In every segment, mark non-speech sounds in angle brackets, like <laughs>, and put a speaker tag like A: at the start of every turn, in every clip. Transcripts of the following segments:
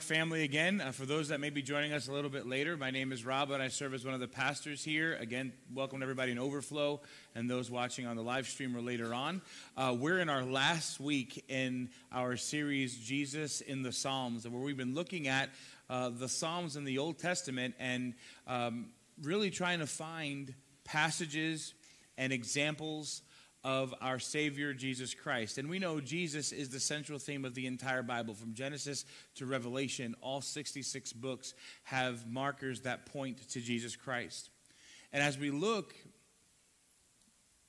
A: Family again. Uh, for those that may be joining us a little bit later, my name is Rob, and I serve as one of the pastors here. Again, welcome to everybody in Overflow and those watching on the live stream or later on. Uh, we're in our last week in our series, Jesus in the Psalms, where we've been looking at uh, the Psalms in the Old Testament and um, really trying to find passages and examples of our Savior Jesus Christ. And we know Jesus is the central theme of the entire Bible. From Genesis to Revelation, all 66 books have markers that point to Jesus Christ. And as we look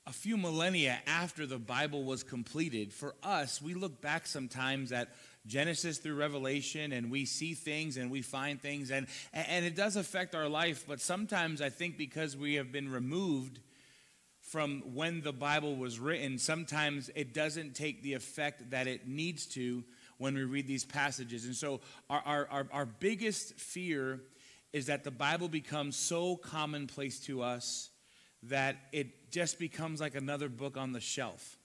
A: a few millennia after the Bible was completed, for us, we look back sometimes at Genesis through Revelation and we see things and we find things and, and it does affect our life, but sometimes I think because we have been removed from when the Bible was written, sometimes it doesn't take the effect that it needs to when we read these passages. And so, our, our, our, our biggest fear is that the Bible becomes so commonplace to us that it just becomes like another book on the shelf.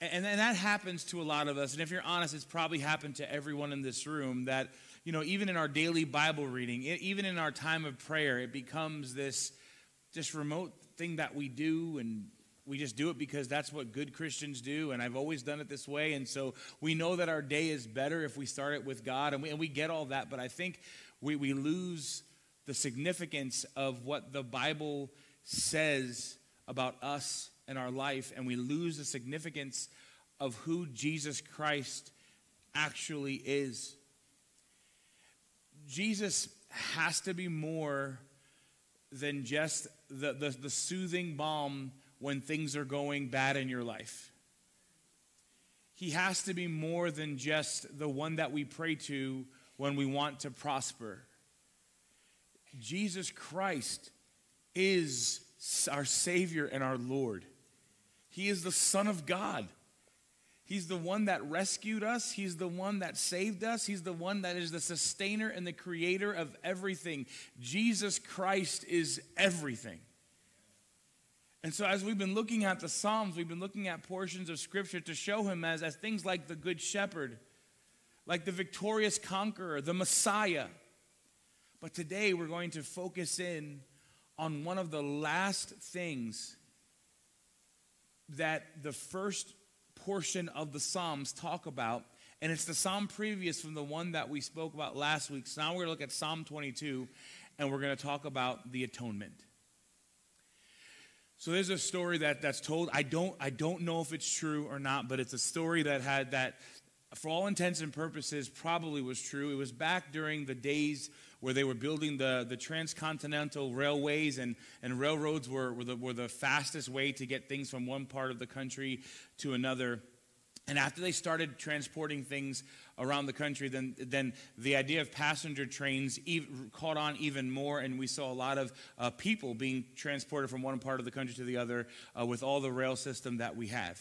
A: And, and that happens to a lot of us. And if you're honest, it's probably happened to everyone in this room that, you know, even in our daily Bible reading, even in our time of prayer, it becomes this just remote thing that we do and we just do it because that's what good Christians do, and I've always done it this way. And so we know that our day is better if we start it with God, and we, and we get all that. But I think we, we lose the significance of what the Bible says about us and our life, and we lose the significance of who Jesus Christ actually is. Jesus has to be more than just the, the, the soothing balm when things are going bad in your life. He has to be more than just the one that we pray to when we want to prosper. Jesus Christ is our Savior and our Lord. He is the Son of God. He's the one that rescued us. He's the one that saved us. He's the one that is the sustainer and the creator of everything. Jesus Christ is everything. And so, as we've been looking at the Psalms, we've been looking at portions of Scripture to show him as, as things like the Good Shepherd, like the victorious conqueror, the Messiah. But today, we're going to focus in on one of the last things that the first portion of the Psalms talk about, and it's the Psalm previous from the one that we spoke about last week. So now we're going to look at Psalm 22, and we're going to talk about the atonement. So there's a story that, that's told. I don't, I don't know if it's true or not, but it's a story that had that, for all intents and purposes, probably was true. It was back during the days where they were building the, the transcontinental railways and, and railroads were, were, the, were the fastest way to get things from one part of the country to another. And after they started transporting things around the country, then, then the idea of passenger trains caught on even more, and we saw a lot of uh, people being transported from one part of the country to the other uh, with all the rail system that we have.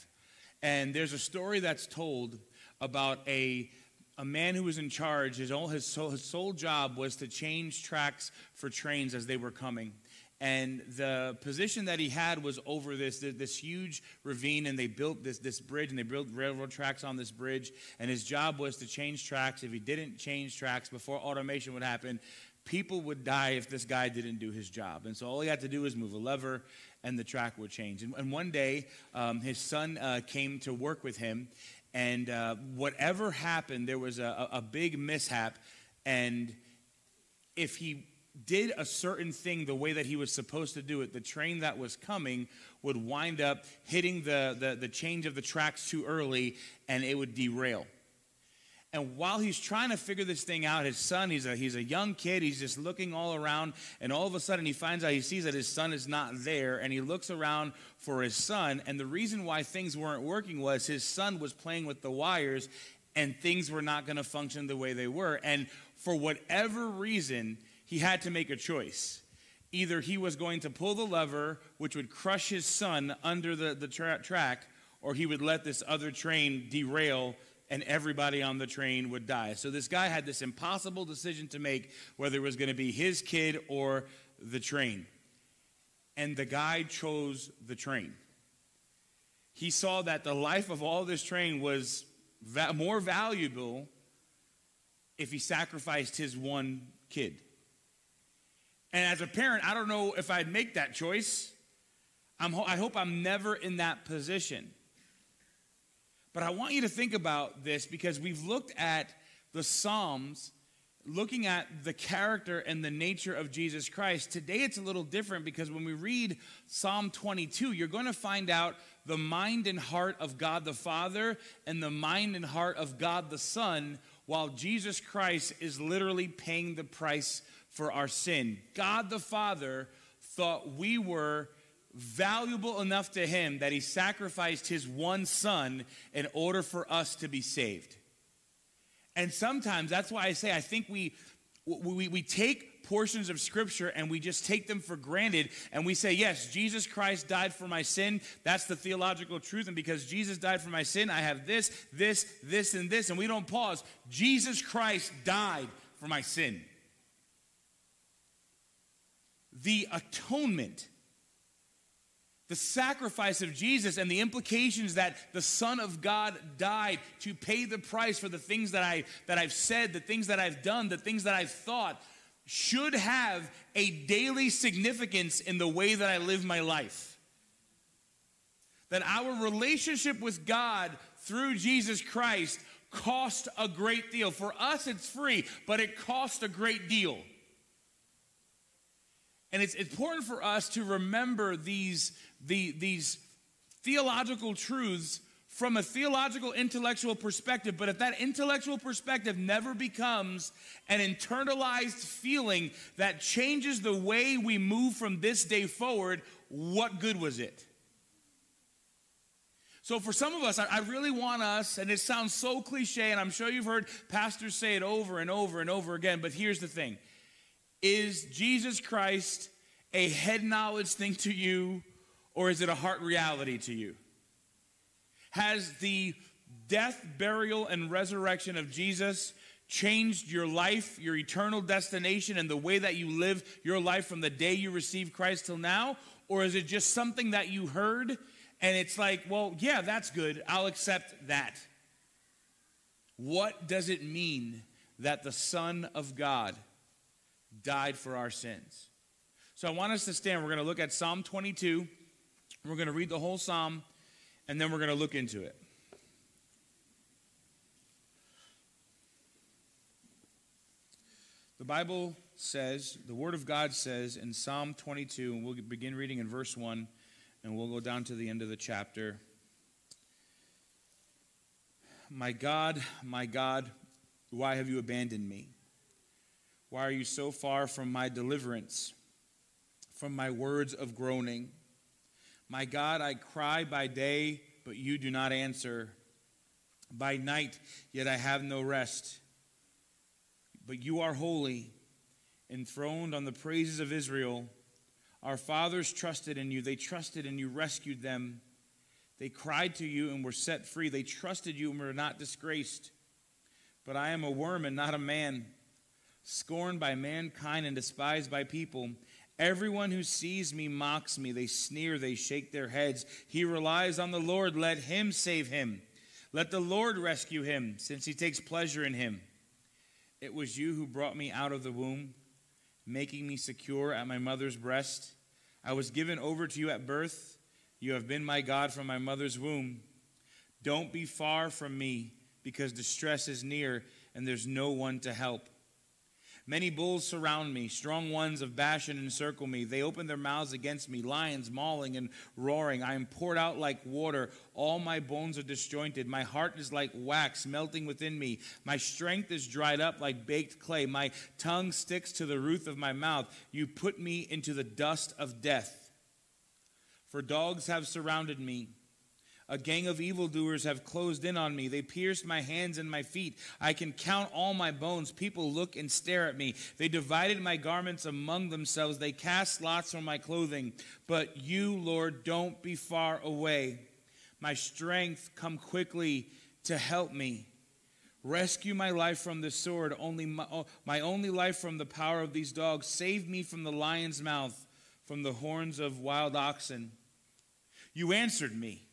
A: And there's a story that's told about a a man who was in charge, his, own, his, sole, his sole job was to change tracks for trains as they were coming. And the position that he had was over this, this huge ravine, and they built this, this bridge, and they built railroad tracks on this bridge. And his job was to change tracks. If he didn't change tracks before automation would happen, people would die if this guy didn't do his job. And so all he had to do was move a lever, and the track would change. And, and one day, um, his son uh, came to work with him, and uh, whatever happened, there was a, a big mishap. And if he did a certain thing the way that he was supposed to do it, the train that was coming would wind up hitting the, the, the change of the tracks too early and it would derail. And while he's trying to figure this thing out, his son, he's a, he's a young kid, he's just looking all around, and all of a sudden he finds out, he sees that his son is not there, and he looks around for his son. And the reason why things weren't working was his son was playing with the wires and things were not going to function the way they were. And for whatever reason, he had to make a choice. Either he was going to pull the lever, which would crush his son under the, the tra- track, or he would let this other train derail and everybody on the train would die. So this guy had this impossible decision to make whether it was going to be his kid or the train. And the guy chose the train. He saw that the life of all this train was va- more valuable if he sacrificed his one kid. And as a parent, I don't know if I'd make that choice. I'm, I hope I'm never in that position. But I want you to think about this because we've looked at the Psalms, looking at the character and the nature of Jesus Christ. Today it's a little different because when we read Psalm 22, you're going to find out the mind and heart of God the Father and the mind and heart of God the Son, while Jesus Christ is literally paying the price for our sin. God the Father thought we were valuable enough to him that he sacrificed his one son in order for us to be saved. And sometimes that's why I say I think we we, we take portions of scripture and we just take them for granted and we say, Yes, Jesus Christ died for my sin. That's the theological truth. And because Jesus died for my sin, I have this, this, this, and this. And we don't pause. Jesus Christ died for my sin the atonement, the sacrifice of Jesus, and the implications that the Son of God died to pay the price for the things that, I, that I've said, the things that I've done, the things that I've thought, should have a daily significance in the way that I live my life. That our relationship with God through Jesus Christ cost a great deal. For us, it's free, but it cost a great deal. And it's important for us to remember these, the, these theological truths from a theological, intellectual perspective. But if that intellectual perspective never becomes an internalized feeling that changes the way we move from this day forward, what good was it? So, for some of us, I really want us, and it sounds so cliche, and I'm sure you've heard pastors say it over and over and over again, but here's the thing is Jesus Christ a head knowledge thing to you, or is it a heart reality to you? Has the death, burial, and resurrection of Jesus changed your life, your eternal destination, and the way that you live your life from the day you received Christ till now? Or is it just something that you heard and it's like, well, yeah, that's good. I'll accept that. What does it mean that the Son of God died for our sins. So I want us to stand. We're going to look at Psalm 22. We're going to read the whole psalm, and then we're going to look into it. The Bible says, the Word of God says in Psalm 22, and we'll begin reading in verse 1, and we'll go down to the end of the chapter. My God, my God, why have you abandoned me? Why are you so far from my deliverance, from my words of groaning? My God, I cry by day, but you do not answer. By night, yet I have no rest. But you are holy, enthroned on the praises of Israel. Our fathers trusted in you. They trusted and you rescued them. They cried to you and were set free. They trusted you and were not disgraced. But I am a worm and not a man scorned by mankind and despised by people. Everyone who sees me mocks me. They sneer, they shake their heads. He relies on the Lord. Let him save him. Let the Lord rescue him, since he takes pleasure in him. It was you who brought me out of the womb, making me secure at my mother's breast. I was given over to you at birth. You have been my God from my mother's womb. Don't be far from me, because distress is near and there's no one to help. Many bulls surround me, strong ones of Bashan encircle me. They open their mouths against me, lions mauling and roaring. I am poured out like water. All my bones are disjointed. My heart is like wax melting within me. My strength is dried up like baked clay. My tongue sticks to the roof of my mouth. You put me into the dust of death. For dogs have surrounded me. A gang of evildoers have closed in on me. They pierced my hands and my feet. I can count all my bones. People look and stare at me. They divided my garments among themselves. They cast lots for my clothing. But you, Lord, don't be far away. My strength, come quickly to help me. Rescue my life from the sword, only my, oh, my only life from the power of these dogs. Save me from the lion's mouth, from the horns of wild oxen. You answered me.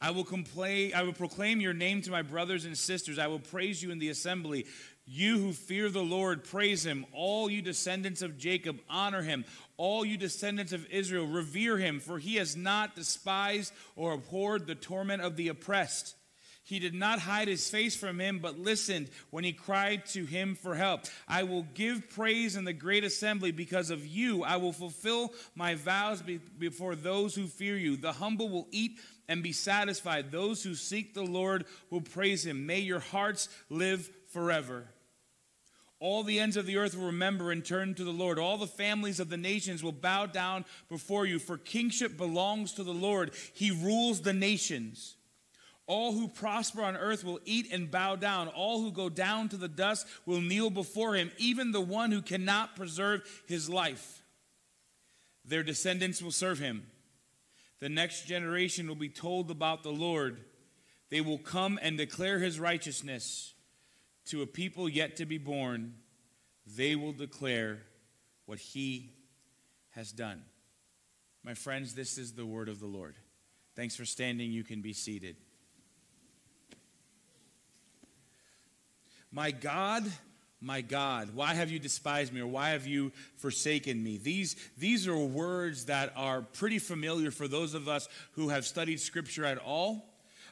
A: I will, complain, I will proclaim your name to my brothers and sisters. I will praise you in the assembly. You who fear the Lord, praise him. All you descendants of Jacob, honor him. All you descendants of Israel, revere him, for he has not despised or abhorred the torment of the oppressed. He did not hide his face from him, but listened when he cried to him for help. I will give praise in the great assembly because of you. I will fulfill my vows before those who fear you. The humble will eat and be satisfied. Those who seek the Lord will praise him. May your hearts live forever. All the ends of the earth will remember and turn to the Lord. All the families of the nations will bow down before you, for kingship belongs to the Lord. He rules the nations. All who prosper on earth will eat and bow down. All who go down to the dust will kneel before him, even the one who cannot preserve his life. Their descendants will serve him. The next generation will be told about the Lord. They will come and declare his righteousness to a people yet to be born. They will declare what he has done. My friends, this is the word of the Lord. Thanks for standing. You can be seated. My God my God, why have you despised me or why have you forsaken me? These, these are words that are pretty familiar for those of us who have studied Scripture at all.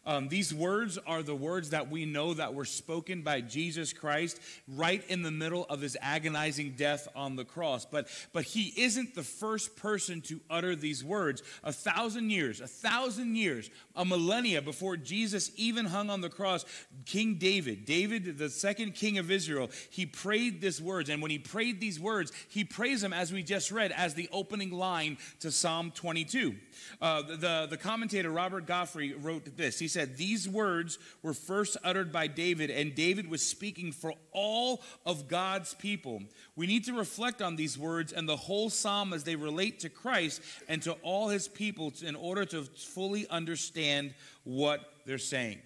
A: Um, these words are the words that we know that were spoken by Jesus Christ right in the middle of his agonizing death on the cross. But, but he isn't the first person to utter these words. A thousand years, a thousand years, a millennia before Jesus even hung on the cross, King David, David, the second king of Israel, he prayed these words. And when he prayed these words, he prays them, as we just read, as the opening line to Psalm 22. Uh, the, the commentator Robert Godfrey wrote this. He said, These words were first uttered by David, and David was speaking for all of God's people. We need to reflect on these words and the whole psalm as they relate to Christ and to all his people in order to fully understand what they're saying.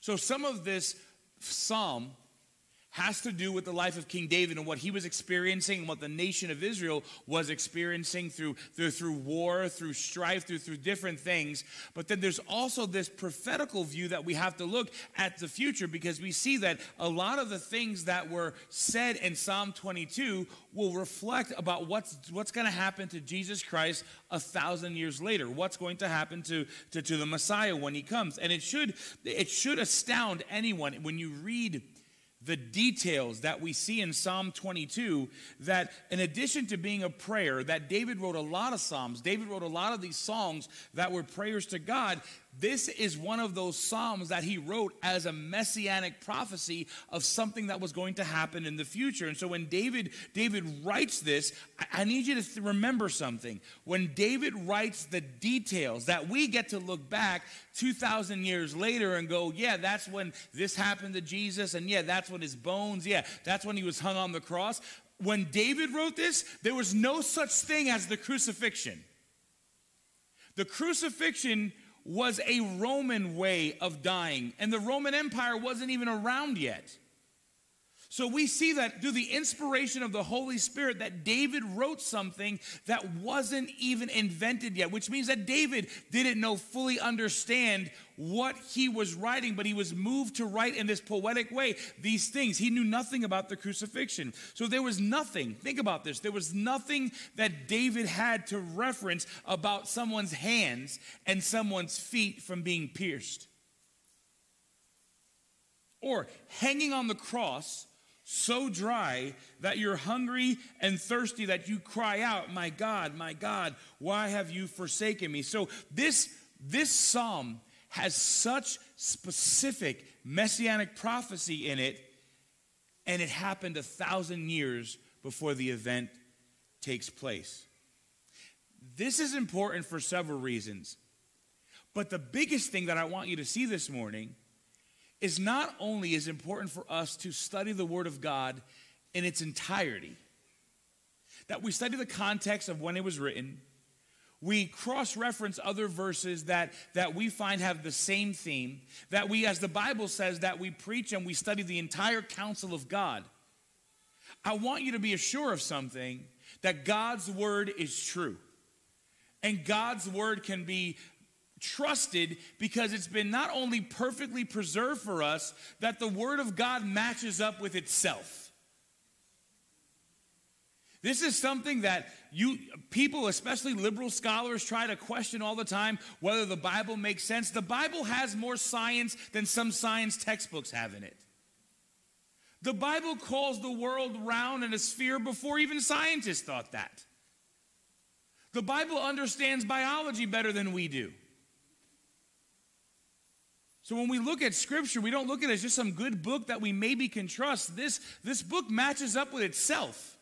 A: So, some of this psalm has to do with the life of King David and what he was experiencing and what the nation of Israel was experiencing through, through, through war, through strife, through, through different things. But then there's also this prophetical view that we have to look at the future because we see that a lot of the things that were said in Psalm 22 will reflect about what's, what's going to happen to Jesus Christ a thousand years later. What's going to happen to, to, to the Messiah when he comes. And it should, it should astound anyone when you read the details that we see in Psalm 22 that in addition to being a prayer that David wrote a lot of psalms David wrote a lot of these songs that were prayers to God this is one of those Psalms that he wrote as a messianic prophecy of something that was going to happen in the future. And so when David, David writes this, I need you to remember something. When David writes the details that we get to look back 2,000 years later and go, yeah, that's when this happened to Jesus. And yeah, that's when his bones, yeah, that's when he was hung on the cross. When David wrote this, there was no such thing as the crucifixion. The crucifixion was a Roman way of dying, and the Roman Empire wasn't even around yet. So we see that through the inspiration of the Holy Spirit that David wrote something that wasn't even invented yet, which means that David didn't know fully understand what he was writing, but he was moved to write in this poetic way these things. He knew nothing about the crucifixion. So there was nothing, think about this, there was nothing that David had to reference about someone's hands and someone's feet from being pierced. Or hanging on the cross so dry that you're hungry and thirsty that you cry out, My God, my God, why have you forsaken me? So this, this psalm has such specific messianic prophecy in it, and it happened a thousand years before the event takes place. This is important for several reasons. But the biggest thing that I want you to see this morning is not only is important for us to study the Word of God in its entirety, that we study the context of when it was written, we cross reference other verses that, that we find have the same theme, that we, as the Bible says, that we preach and we study the entire counsel of God. I want you to be assured of something that God's word is true. And God's word can be trusted because it's been not only perfectly preserved for us, that the word of God matches up with itself. This is something that you people, especially liberal scholars, try to question all the time whether the Bible makes sense. The Bible has more science than some science textbooks have in it. The Bible calls the world round and a sphere before even scientists thought that. The Bible understands biology better than we do. So when we look at scripture, we don't look at it as just some good book that we maybe can trust. This, this book matches up with itself.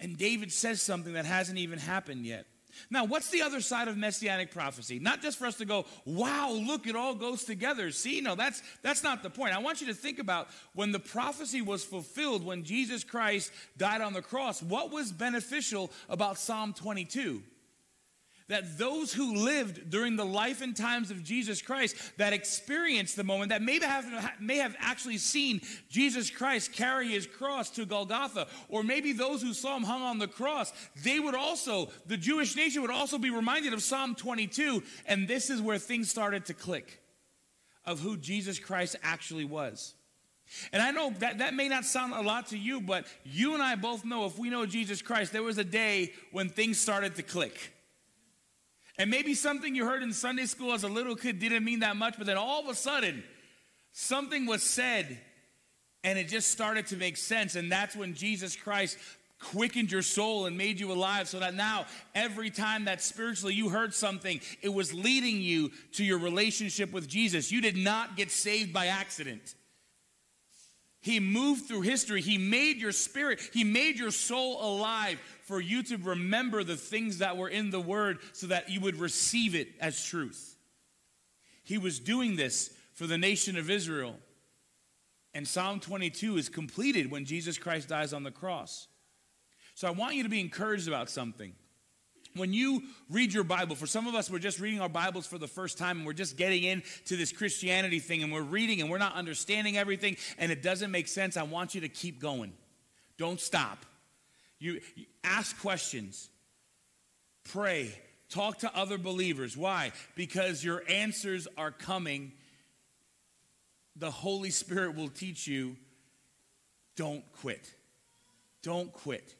A: And David says something that hasn't even happened yet. Now, what's the other side of messianic prophecy? Not just for us to go, wow, look, it all goes together. See, no, that's, that's not the point. I want you to think about when the prophecy was fulfilled, when Jesus Christ died on the cross, what was beneficial about Psalm 22? That those who lived during the life and times of Jesus Christ, that experienced the moment, that may have, may have actually seen Jesus Christ carry his cross to Golgotha, or maybe those who saw him hung on the cross, they would also, the Jewish nation would also be reminded of Psalm 22, and this is where things started to click of who Jesus Christ actually was. And I know that that may not sound a lot to you, but you and I both know if we know Jesus Christ, there was a day when things started to click. And maybe something you heard in Sunday school as a little kid didn't mean that much, but then all of a sudden, something was said and it just started to make sense. And that's when Jesus Christ quickened your soul and made you alive so that now every time that spiritually you heard something, it was leading you to your relationship with Jesus. You did not get saved by accident. He moved through history. He made your spirit, He made your soul alive for you to remember the things that were in the Word so that you would receive it as truth. He was doing this for the nation of Israel. And Psalm 22 is completed when Jesus Christ dies on the cross. So I want you to be encouraged about something. When you read your Bible, for some of us, we're just reading our Bibles for the first time and we're just getting into this Christianity thing and we're reading and we're not understanding everything and it doesn't make sense. I want you to keep going. Don't stop. You, you ask questions, pray, talk to other believers. Why? Because your answers are coming. The Holy Spirit will teach you don't quit. Don't quit.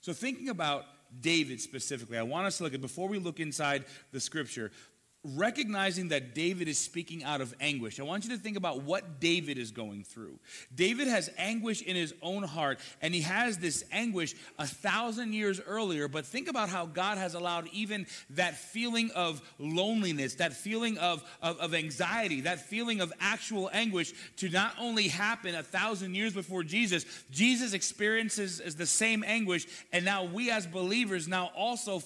A: So, thinking about David specifically. I want us to look at, before we look inside the scripture, recognizing that David is speaking out of anguish. I want you to think about what David is going through. David has anguish in his own heart, and he has this anguish a thousand years earlier. But think about how God has allowed even that feeling of loneliness, that feeling of, of, of anxiety, that feeling of actual anguish to not only happen a thousand years before Jesus, Jesus experiences the same anguish, and now we as believers now also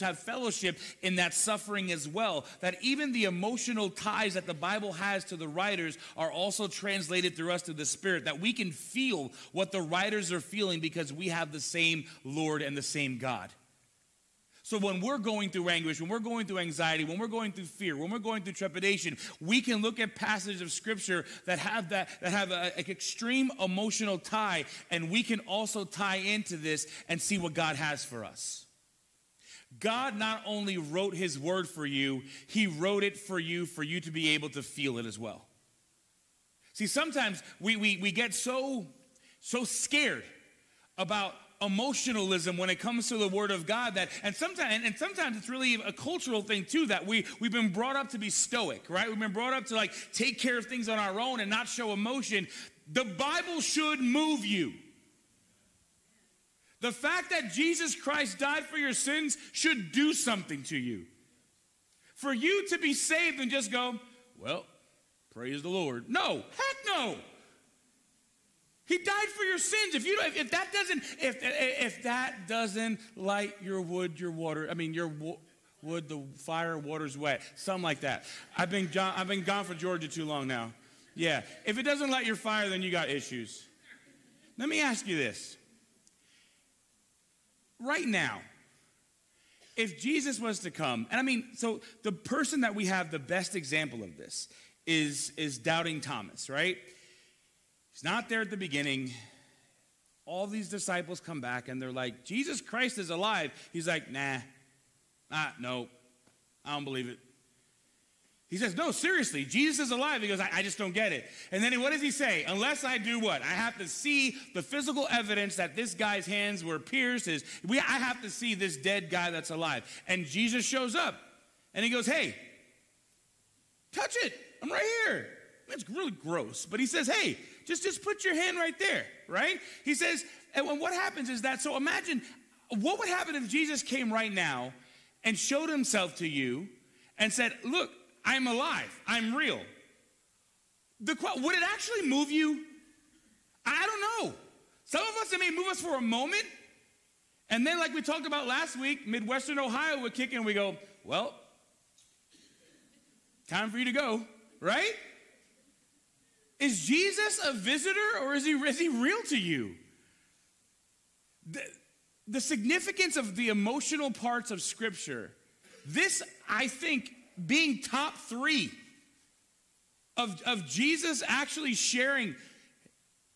A: have fellowship in that suffering as well that even the emotional ties that the Bible has to the writers are also translated through us to the Spirit, that we can feel what the writers are feeling because we have the same Lord and the same God. So when we're going through anguish, when we're going through anxiety, when we're going through fear, when we're going through trepidation, we can look at passages of scripture that have that that have an extreme emotional tie, and we can also tie into this and see what God has for us. God not only wrote his word for you, he wrote it for you for you to be able to feel it as well. See, sometimes we, we, we get so, so scared about emotionalism when it comes to the word of God that and sometimes and sometimes it's really a cultural thing too that we we've been brought up to be stoic, right? We've been brought up to like take care of things on our own and not show emotion. The Bible should move you. The fact that Jesus Christ died for your sins should do something to you. For you to be saved and just go, well, praise the Lord. No, heck no. He died for your sins. If you if that doesn't if if that doesn't light your wood, your water, I mean your wood, the fire, water's wet. Something like that. I've been, gone, I've been gone for Georgia too long now. Yeah. If it doesn't light your fire, then you got issues. Let me ask you this. Right now, if Jesus was to come, and I mean, so the person that we have the best example of this is, is doubting Thomas, right? He's not there at the beginning. All these disciples come back and they're like, Jesus Christ is alive. He's like, nah, ah, no, I don't believe it. He says, No, seriously, Jesus is alive. He goes, I, I, just don't get it. And then what does he say? Unless I do what? I have to see the physical evidence that this guy's hands were pierced. His, we, I have to see this dead guy that's alive. And Jesus shows up and he goes, Hey, touch it. I'm right here. It's really gross. But he says, Hey, just, just put your hand right there, right? He says, and what happens is that, so imagine what would happen if Jesus came right now and showed himself to you and said, Look, I'm alive, I'm real. The, would it actually move you? I don't know. Some of us, it may move us for a moment. And then, like we talked about last week, Midwestern Ohio would kick in. And we go, well, time for you to go, right? Is Jesus a visitor or is he, is he real to you? The, the significance of the emotional parts of Scripture, this, I think, being top three of, of Jesus actually sharing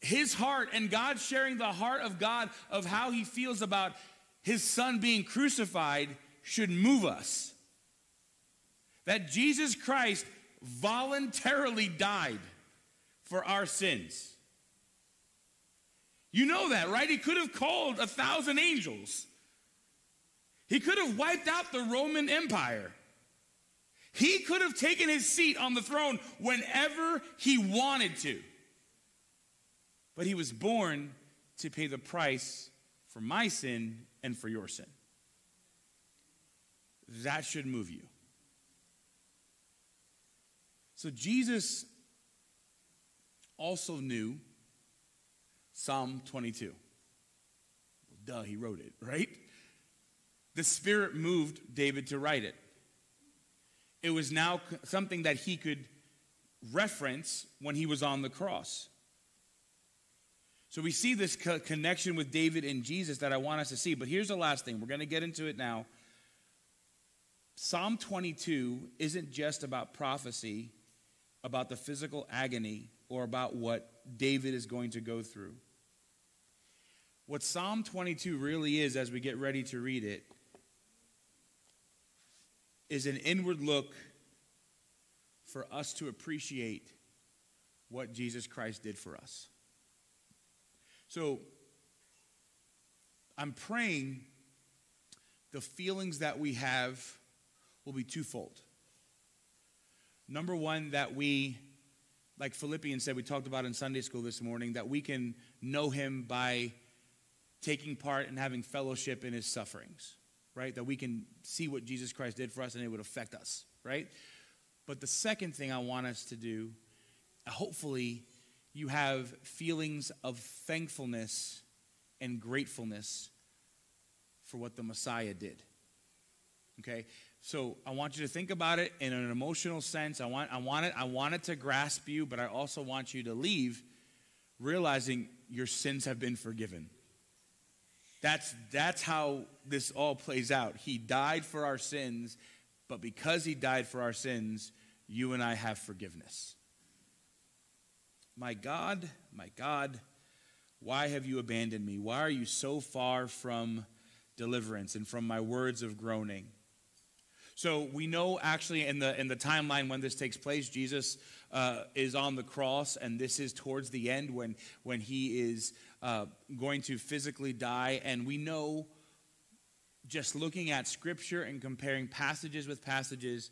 A: his heart and God sharing the heart of God of how he feels about his son being crucified should move us. That Jesus Christ voluntarily died for our sins. You know that, right? He could have called a thousand angels. He could have wiped out the Roman Empire. He could have taken his seat on the throne whenever he wanted to. But he was born to pay the price for my sin and for your sin. That should move you. So Jesus also knew Psalm 22. Well, duh, he wrote it, right? The Spirit moved David to write it it was now something that he could reference when he was on the cross. So we see this co- connection with David and Jesus that I want us to see. But here's the last thing. We're going to get into it now. Psalm 22 isn't just about prophecy, about the physical agony, or about what David is going to go through. What Psalm 22 really is, as we get ready to read it, is an inward look for us to appreciate what Jesus Christ did for us. So I'm praying the feelings that we have will be twofold. Number one, that we, like Philippians said, we talked about in Sunday school this morning, that we can know him by taking part and having fellowship in his sufferings right? That we can see what Jesus Christ did for us and it would affect us, right? But the second thing I want us to do, hopefully, you have feelings of thankfulness and gratefulness for what the Messiah did. Okay? So I want you to think about it in an emotional sense. I want, I want, it, I want it to grasp you, but I also want you to leave realizing your sins have been forgiven. That's, that's how this all plays out. He died for our sins, but because he died for our sins, you and I have forgiveness. My God, my God, why have you abandoned me? Why are you so far from deliverance and from my words of groaning? So we know actually in the in the timeline when this takes place, Jesus uh, is on the cross, and this is towards the end when when he is uh, going to physically die, and we know just looking at Scripture and comparing passages with passages,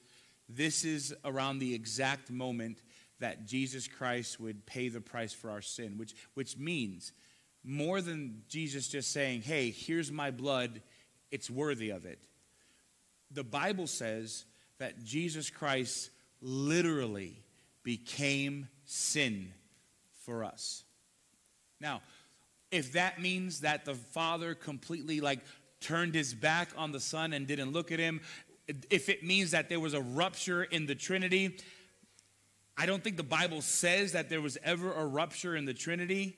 A: this is around the exact moment that Jesus Christ would pay the price for our sin, which which means more than Jesus just saying, "Hey, here's my blood; it's worthy of it." The Bible says that Jesus Christ literally became sin for us. Now, if that means that the Father completely like turned his back on the Son and didn't look at him, if it means that there was a rupture in the Trinity. I don't think the Bible says that there was ever a rupture in the Trinity,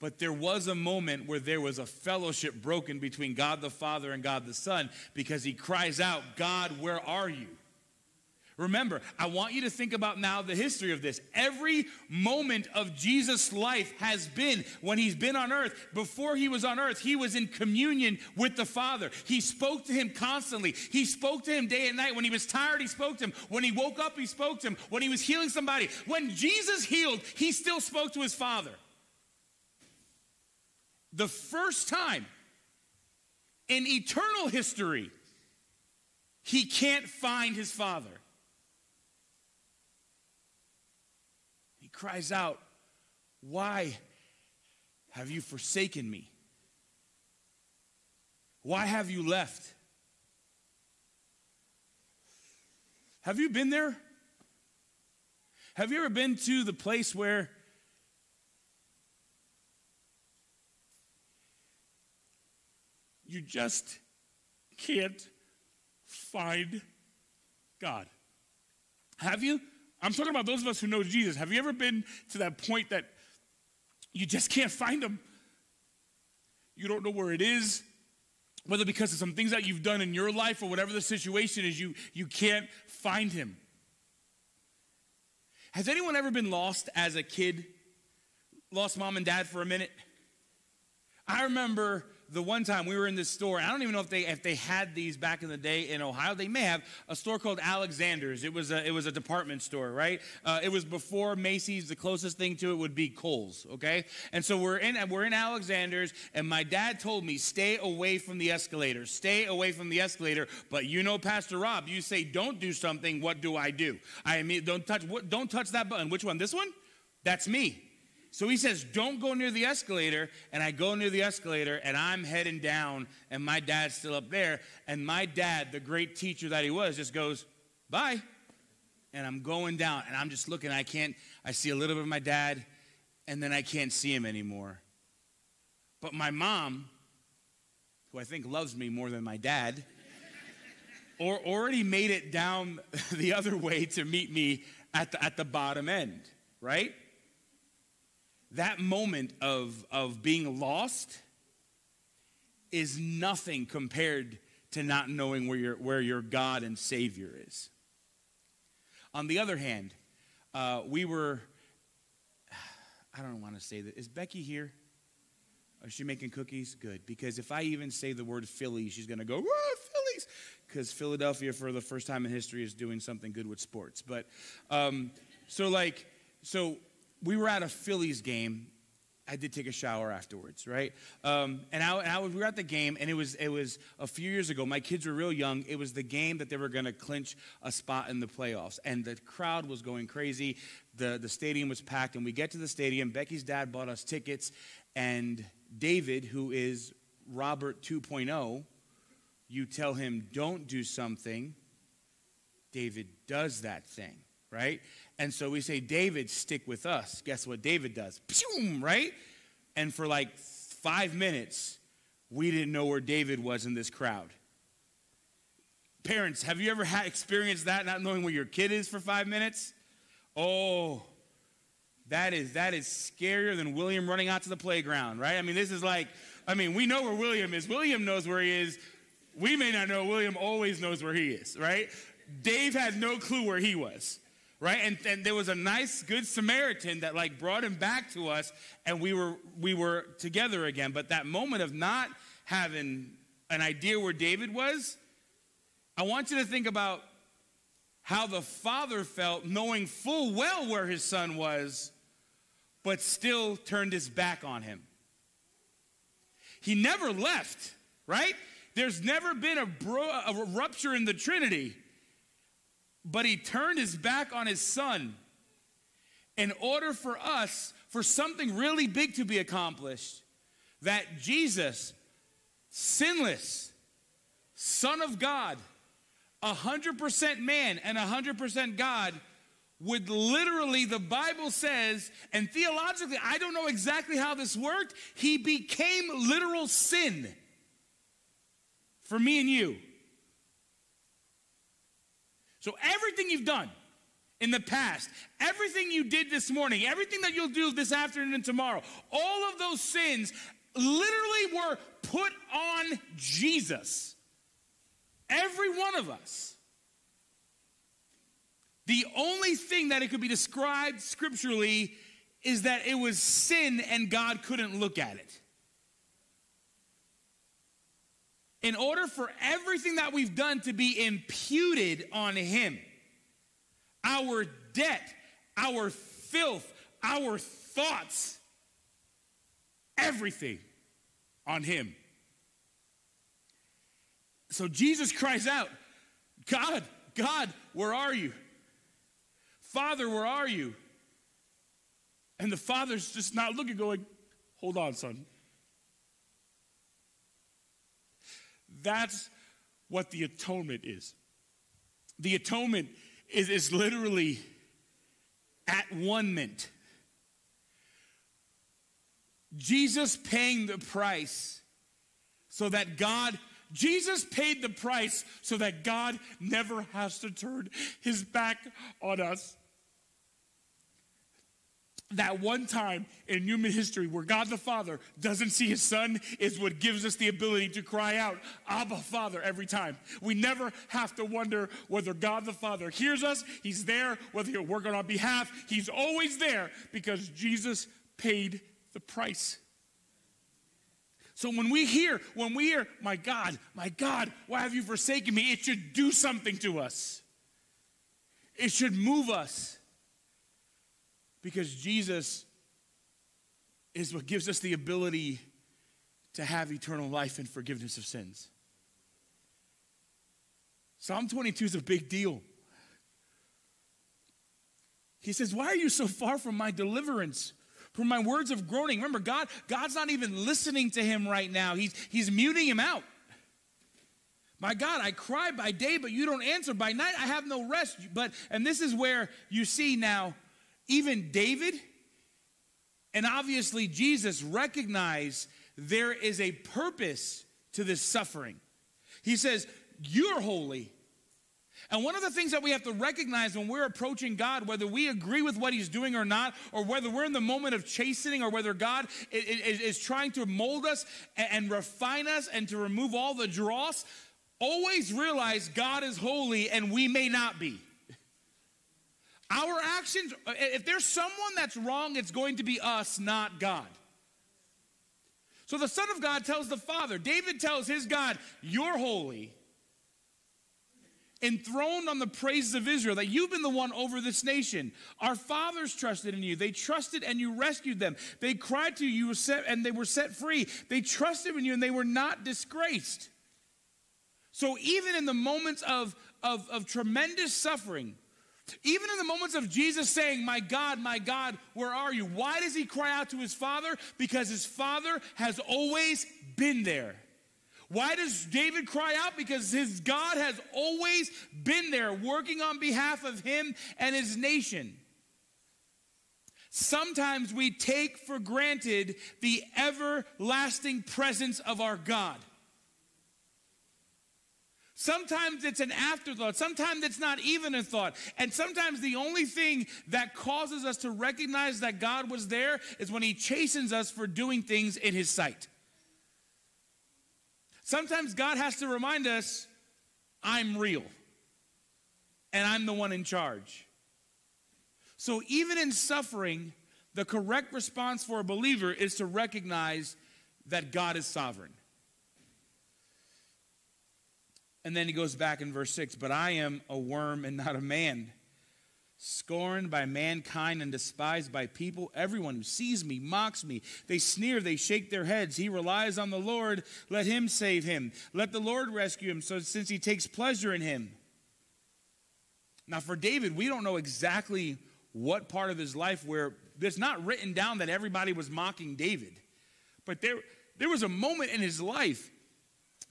A: but there was a moment where there was a fellowship broken between God the Father and God the Son because he cries out, God, where are you? Remember, I want you to think about now the history of this. Every moment of Jesus' life has been when he's been on earth. Before he was on earth, he was in communion with the Father. He spoke to him constantly. He spoke to him day and night. When he was tired, he spoke to him. When he woke up, he spoke to him. When he was healing somebody, when Jesus healed, he still spoke to his Father. The first time in eternal history, he can't find his Father. He cries out, Why have you forsaken me? Why have you left? Have you been there? Have you ever been to the place where you just can't find God? Have you? I'm talking about those of us who know Jesus. Have you ever been to that point that you just can't find him? You don't know where it is, whether because of some things that you've done in your life or whatever the situation is, you, you can't find him. Has anyone ever been lost as a kid? Lost mom and dad for a minute? I remember the one time we were in this store, I don't even know if they if they had these back in the day in Ohio. They may have a store called Alexander's. It was a it was a department store, right? Uh, it was before Macy's. The closest thing to it would be Kohl's, okay? And so we're in we're in Alexander's, and my dad told me stay away from the escalator, stay away from the escalator. But you know, Pastor Rob, you say don't do something. What do I do? I mean, don't touch don't touch that button. Which one? This one? That's me. So he says, Don't go near the escalator. And I go near the escalator and I'm heading down, and my dad's still up there. And my dad, the great teacher that he was, just goes, Bye. And I'm going down, and I'm just looking. I can't, I see a little bit of my dad, and then I can't see him anymore. But my mom, who I think loves me more than my dad, <laughs> or already made it down <laughs> the other way to meet me at the, at the bottom end, right? That moment of, of being lost is nothing compared to not knowing where your, where your God and Savior is. On the other hand, uh, we were, <sighs> I don't want to say that. Is Becky here? Is she making cookies? Good. Because if I even say the word Philly, she's going to go, Phillies! Because Philadelphia, for the first time in history, is doing something good with sports. But, um, so like, so we were at a Phillies game. I did take a shower afterwards, right? Um, and I, and I was, we were at the game, and it was it was a few years ago. My kids were real young. It was the game that they were going to clinch a spot in the playoffs, and the crowd was going crazy. the The stadium was packed, and we get to the stadium. Becky's dad bought us tickets, and David, who is Robert 2.0, you tell him don't do something. David does that thing, right? And so we say, David, stick with us. Guess what David does? Boom, right? And for like five minutes, we didn't know where David was in this crowd. Parents, have you ever had experienced that, not knowing where your kid is for five minutes? Oh, that is that is scarier than William running out to the playground, right? I mean, this is like, I mean, we know where William is. William knows where he is. We may not know. William always knows where he is, right? Dave had no clue where he was right? And, and there was a nice good samaritan that like brought him back to us and we were we were together again. But that moment of not having an idea where david was i want you to think about how the father felt knowing full well where his son was but still turned his back on him. He never left right? There's never been a, bro- a rupture in the trinity but he turned his back on his son in order for us, for something really big to be accomplished, that Jesus, sinless, Son of God, 100% man and 100% God, would literally, the Bible says, and theologically, I don't know exactly how this worked, he became literal sin for me and you. So everything you've done in the past, everything you did this morning, everything that you'll do this afternoon and tomorrow, all of those sins literally were put on Jesus. Every one of us. The only thing that it could be described scripturally is that it was sin and God couldn't look at it. In order for everything that we've done to be imputed on Him, our debt, our filth, our thoughts, everything on Him. So Jesus cries out, God, God, where are you? Father, where are you? And the father's just not looking, going, Hold on, son. That's what the atonement is. The atonement is, is literally at one mint. Jesus paying the price so that God Jesus paid the price so that God never has to turn his back on us that one time in human history where God the Father doesn't see his son is what gives us the ability to cry out, Abba, Father, every time. We never have to wonder whether God the Father hears us, he's there, whether he'll work on our behalf, he's always there because Jesus paid the price. So when we hear, when we hear, my God, my God, why have you forsaken me? It should do something to us. It should move us. Because Jesus is what gives us the ability to have eternal life and forgiveness of sins. Psalm 22 is a big deal. He says, Why are you so far from my deliverance? From my words of groaning. Remember, God, God's not even listening to him right now. He's, he's muting him out. My God, I cry by day, but you don't answer. By night, I have no rest. But, and this is where you see now even David and obviously Jesus recognize there is a purpose to this suffering. He says, You're holy. And one of the things that we have to recognize when we're approaching God, whether we agree with what He's doing or not, or whether we're in the moment of chastening, or whether God is, trying to mold us and refine us and to remove all the dross, always realize God is holy and we may not be. Our actions, uh, if there's someone that's wrong, it's going to be us, not God. So the Son of God tells the Father, David tells his God, You're holy, enthroned on the praises of Israel, that you've been the one over this nation. Our fathers trusted in you. They trusted and you rescued them. They cried to you, you and they were set free. They trusted in you and they were not disgraced. So even in the moments of, of, of tremendous suffering, even in the moments of Jesus saying, My God, my God, where are you? Why does he cry out to his father? Because his father has always been there. Why does David cry out? Because his God has always been there, working on behalf of him and his nation. Sometimes we take for granted the everlasting presence of our God. Sometimes it's an afterthought. Sometimes it's not even a thought. And sometimes the only thing that causes us to recognize that God was there is when He chastens us for doing things in His sight. Sometimes God has to remind us, I'm real and I'm the one in charge. So even in suffering, the correct response for a believer is to recognize that God is sovereign. And then he goes back in verse 6 But I am a worm and not a man, scorned by mankind and despised by people. Everyone who sees me mocks me. They sneer, they shake their heads. He relies on the Lord. Let him save him. Let the Lord rescue him, so since he takes pleasure in him. Now, for David, we don't know exactly what part of his life where there's not written down that everybody was mocking David. But there, there was a moment in his life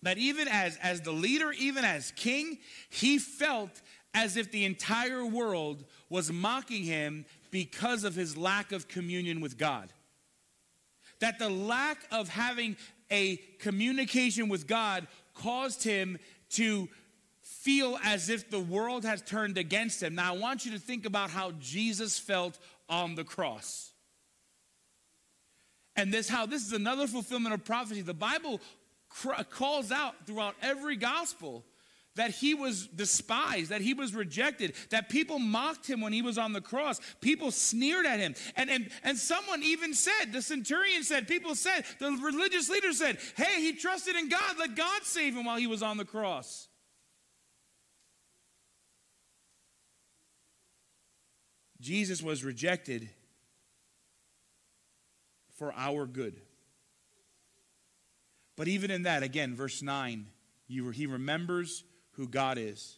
A: that even as, as the leader, even as king, he felt as if the entire world was mocking him because of his lack of communion with God. That the lack of having a communication with God caused him to feel as if the world has turned against him. Now, I want you to think about how Jesus felt on the cross. And this how this is another fulfillment of prophecy. The Bible calls out throughout every gospel that he was despised, that he was rejected, that people mocked him when he was on the cross. People sneered at him. And, and, and someone even said, the centurion said, people said, the religious leader said, hey, he trusted in God. Let God save him while he was on the cross. Jesus was rejected for our good. But even in that, again, verse 9, you, he remembers who God is.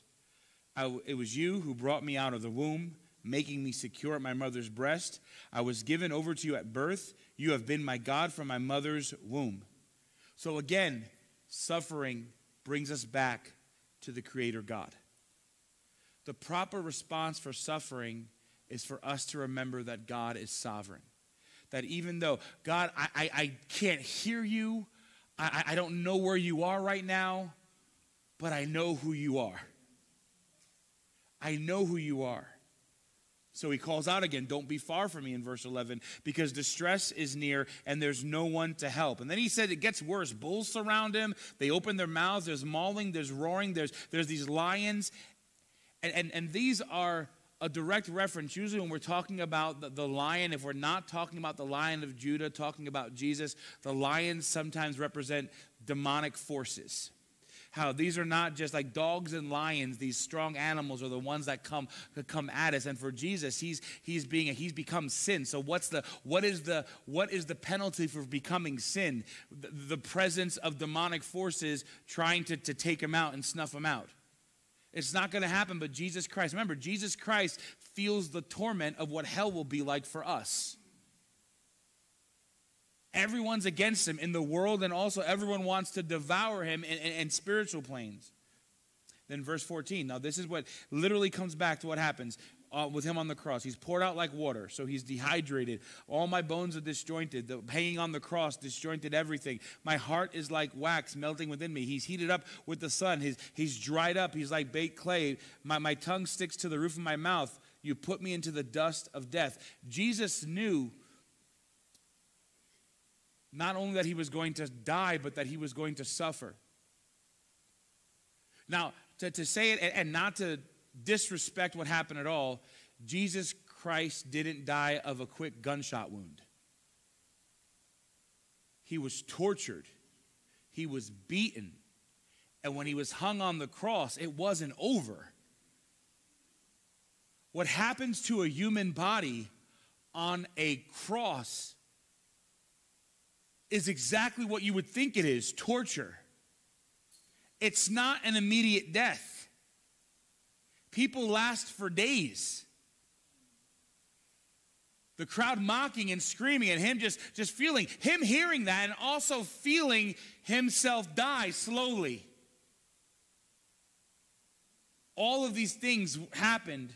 A: I, it was you who brought me out of the womb, making me secure at my mother's breast. I was given over to you at birth. You have been my God from my mother's womb. So again, suffering brings us back to the Creator God. The proper response for suffering is for us to remember that God is sovereign. That even though, God, I, I, I can't hear you, I, I don't know where you are right now, but I know who you are. I know who you are. So he calls out again, Don't be far from me in verse 11, because distress is near and there's no one to help. And then he said it gets worse. Bulls surround him, they open their mouths, there's mauling, there's roaring, there's, there's these lions. And, and, and these are a direct reference, usually when we're talking about the, the, lion, if we're not talking about the lion of Judah, talking about Jesus, the lions sometimes represent demonic forces. How these are not just like dogs and lions, these strong animals are the ones that come that come at us. And for Jesus, he's he's being he's become sin. So what's the what is the what is the penalty for becoming sin? The, the presence of demonic forces trying to, to take him out and snuff him out. It's not going to happen, but Jesus Christ, remember, Jesus Christ feels the torment of what hell will be like for us. Everyone's against him in the world, and also everyone wants to devour him in, in, in spiritual planes. Then, verse 14. Now, this is what literally comes back to what happens uh, with him on the cross. He's poured out like water, so he's dehydrated. All my bones are disjointed. The hanging on the cross disjointed everything. My heart is like wax melting within me. He's heated up with the sun. He's, he's dried up. He's like baked clay. My, my tongue sticks to the roof of my mouth. You put me into the dust of death. Jesus knew not only that he was going to die, but that he was going to suffer. Now, to, to say it and, and not to disrespect what happened at all, Jesus Christ didn't die of a quick gunshot wound. He was tortured, he was beaten, and when he was hung on the cross, it wasn't over. What happens to a human body on a cross is exactly what you would think it is torture. It's not an immediate death. People last for days. The crowd mocking and screaming, and him just, just feeling, him hearing that, and also feeling himself die slowly. All of these things happened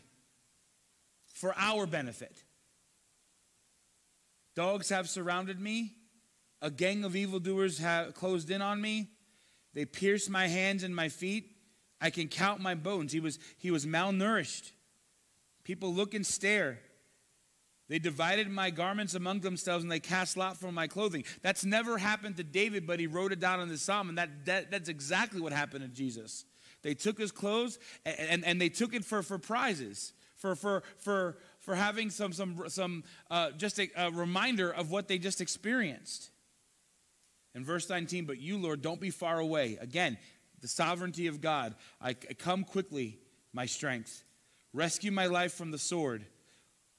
A: for our benefit. Dogs have surrounded me. A gang of evildoers have closed in on me. They pierced my hands and my feet. I can count my bones. He was, he was malnourished. People look and stare. They divided my garments among themselves and they cast lot for my clothing. That's never happened to David, but he wrote it down in the psalm, and that, that that's exactly what happened to Jesus. They took his clothes and, and, and they took it for, for prizes, for, for, for, for having some, some, some uh, just a, a reminder of what they just experienced. In verse 19, but you, Lord, don't be far away. Again, the sovereignty of God. I come quickly, my strength. Rescue my life from the sword,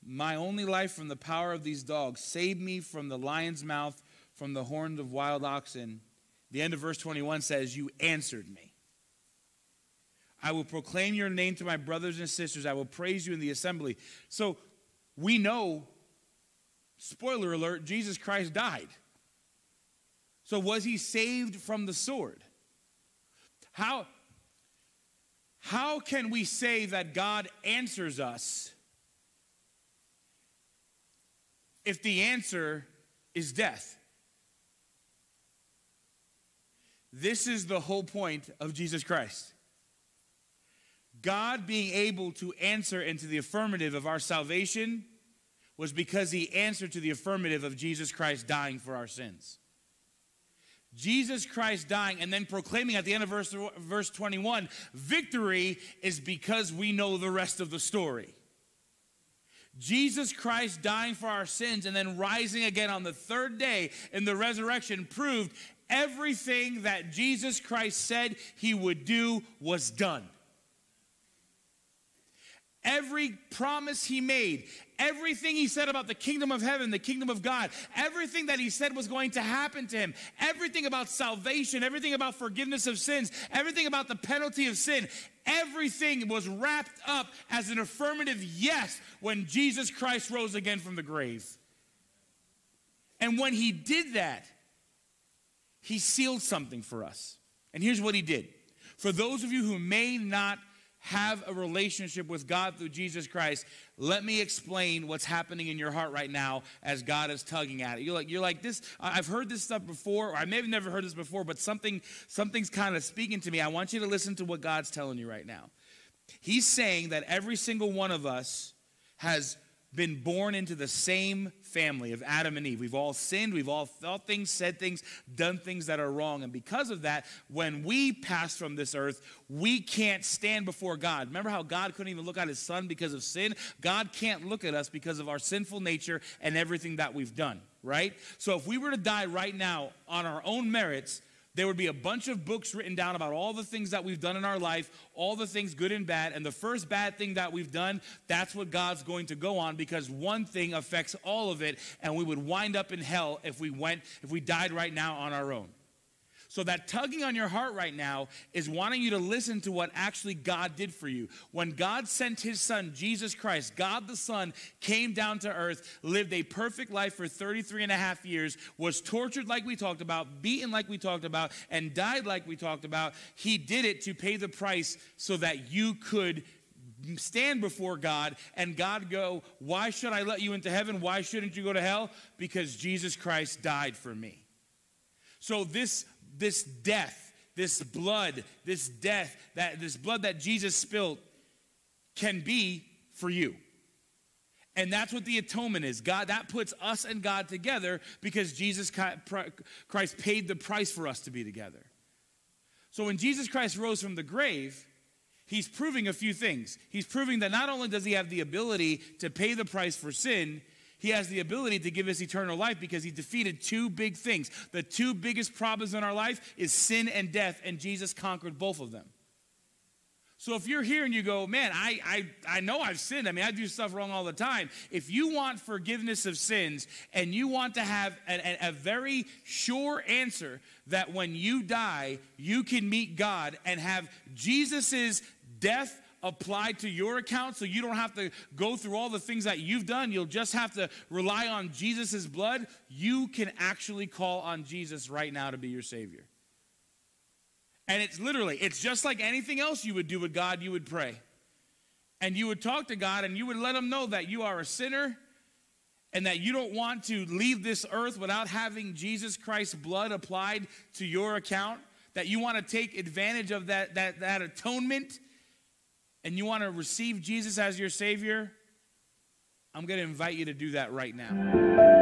A: my only life from the power of these dogs. Save me from the lion's mouth, from the horns of wild oxen. The end of verse 21 says, You answered me. I will proclaim your name to my brothers and sisters. I will praise you in the assembly. So we know, spoiler alert, Jesus Christ died. So was he saved from the sword? How, how can we say that God answers us if the answer is death? This is the whole point of Jesus Christ. God being able to answer into the affirmative of our salvation was because he answered to the affirmative of Jesus Christ dying for our sins. Jesus Christ dying and then proclaiming at the end of verse, verse 21 victory is because we know the rest of the story. Jesus Christ dying for our sins and then rising again on the third day in the resurrection proved everything that Jesus Christ said he would do was done. Every promise he made, everything he said about the kingdom of heaven, the kingdom of God, everything that he said was going to happen to him, everything about salvation, everything about forgiveness of sins, everything about the penalty of sin, everything was wrapped up as an affirmative yes when Jesus Christ rose again from the grave. And when he did that, he sealed something for us. And here's what he did. For those of you who may not have a relationship with God through Jesus Christ, let me explain what's happening in your heart right now as God is tugging at it. You're like, you're like this. I've heard this stuff before, or I may have never heard this before, but something, something's kind of speaking to me. I want you to listen to what God's telling you right now. He's saying that every single one of us has been born into the same family of Adam and Eve. We've all sinned, we've all thought things, said things, done things that are wrong. And because of that, when we pass from this earth, we can't stand before God. Remember how God couldn't even look at his son because of sin? God can't look at us because of our sinful nature and everything that we've done, right? So if we were to die right now on our own merits, there would be a bunch of books written down about all the things that we've done in our life, all the things good and bad. And the first bad thing that we've done, that's what God's going to go on because one thing affects all of it. And we would wind up in hell if we went, if we died right now on our own. So, that tugging on your heart right now is wanting you to listen to what actually God did for you. When God sent his son, Jesus Christ, God the Son, came down to earth, lived a perfect life for 33 and a half years, was tortured like we talked about, beaten like we talked about, and died like we talked about, he did it to pay the price so that you could stand before God and God go, Why should I let you into heaven? Why shouldn't you go to hell? Because Jesus Christ died for me. So, this this death, this blood, this death, that this blood that Jesus spilled can be for you. And that's what the atonement is. God, that puts us and God together because Jesus Christ paid the price for us to be together. So when Jesus Christ rose from the grave, he's proving a few things. He's proving that not only does he have the ability to pay the price for sin, he has the ability to give us eternal life because he defeated two big things. The two biggest problems in our life is sin and death, and Jesus conquered both of them. So if you're here and you go, man, I, I, I know I've sinned. I mean, I do stuff wrong all the time. If you want forgiveness of sins and you want to have a, a, a very sure answer that when you die, you can meet God and have Jesus's death applied to your account so you don't have to go through all the things that you've done. You'll just have to rely on Jesus' blood. You can actually call on Jesus right now to be your Savior. And it's literally, it's just like anything else you would do with God, you would pray. And you would talk to God and you would let Him know that you are a sinner and that you don't want to leave this earth without having Jesus Christ's blood applied to your account, that you want to take advantage of that, that, that atonement and you want to receive Jesus as your Savior, I'm going to invite you to do that right now.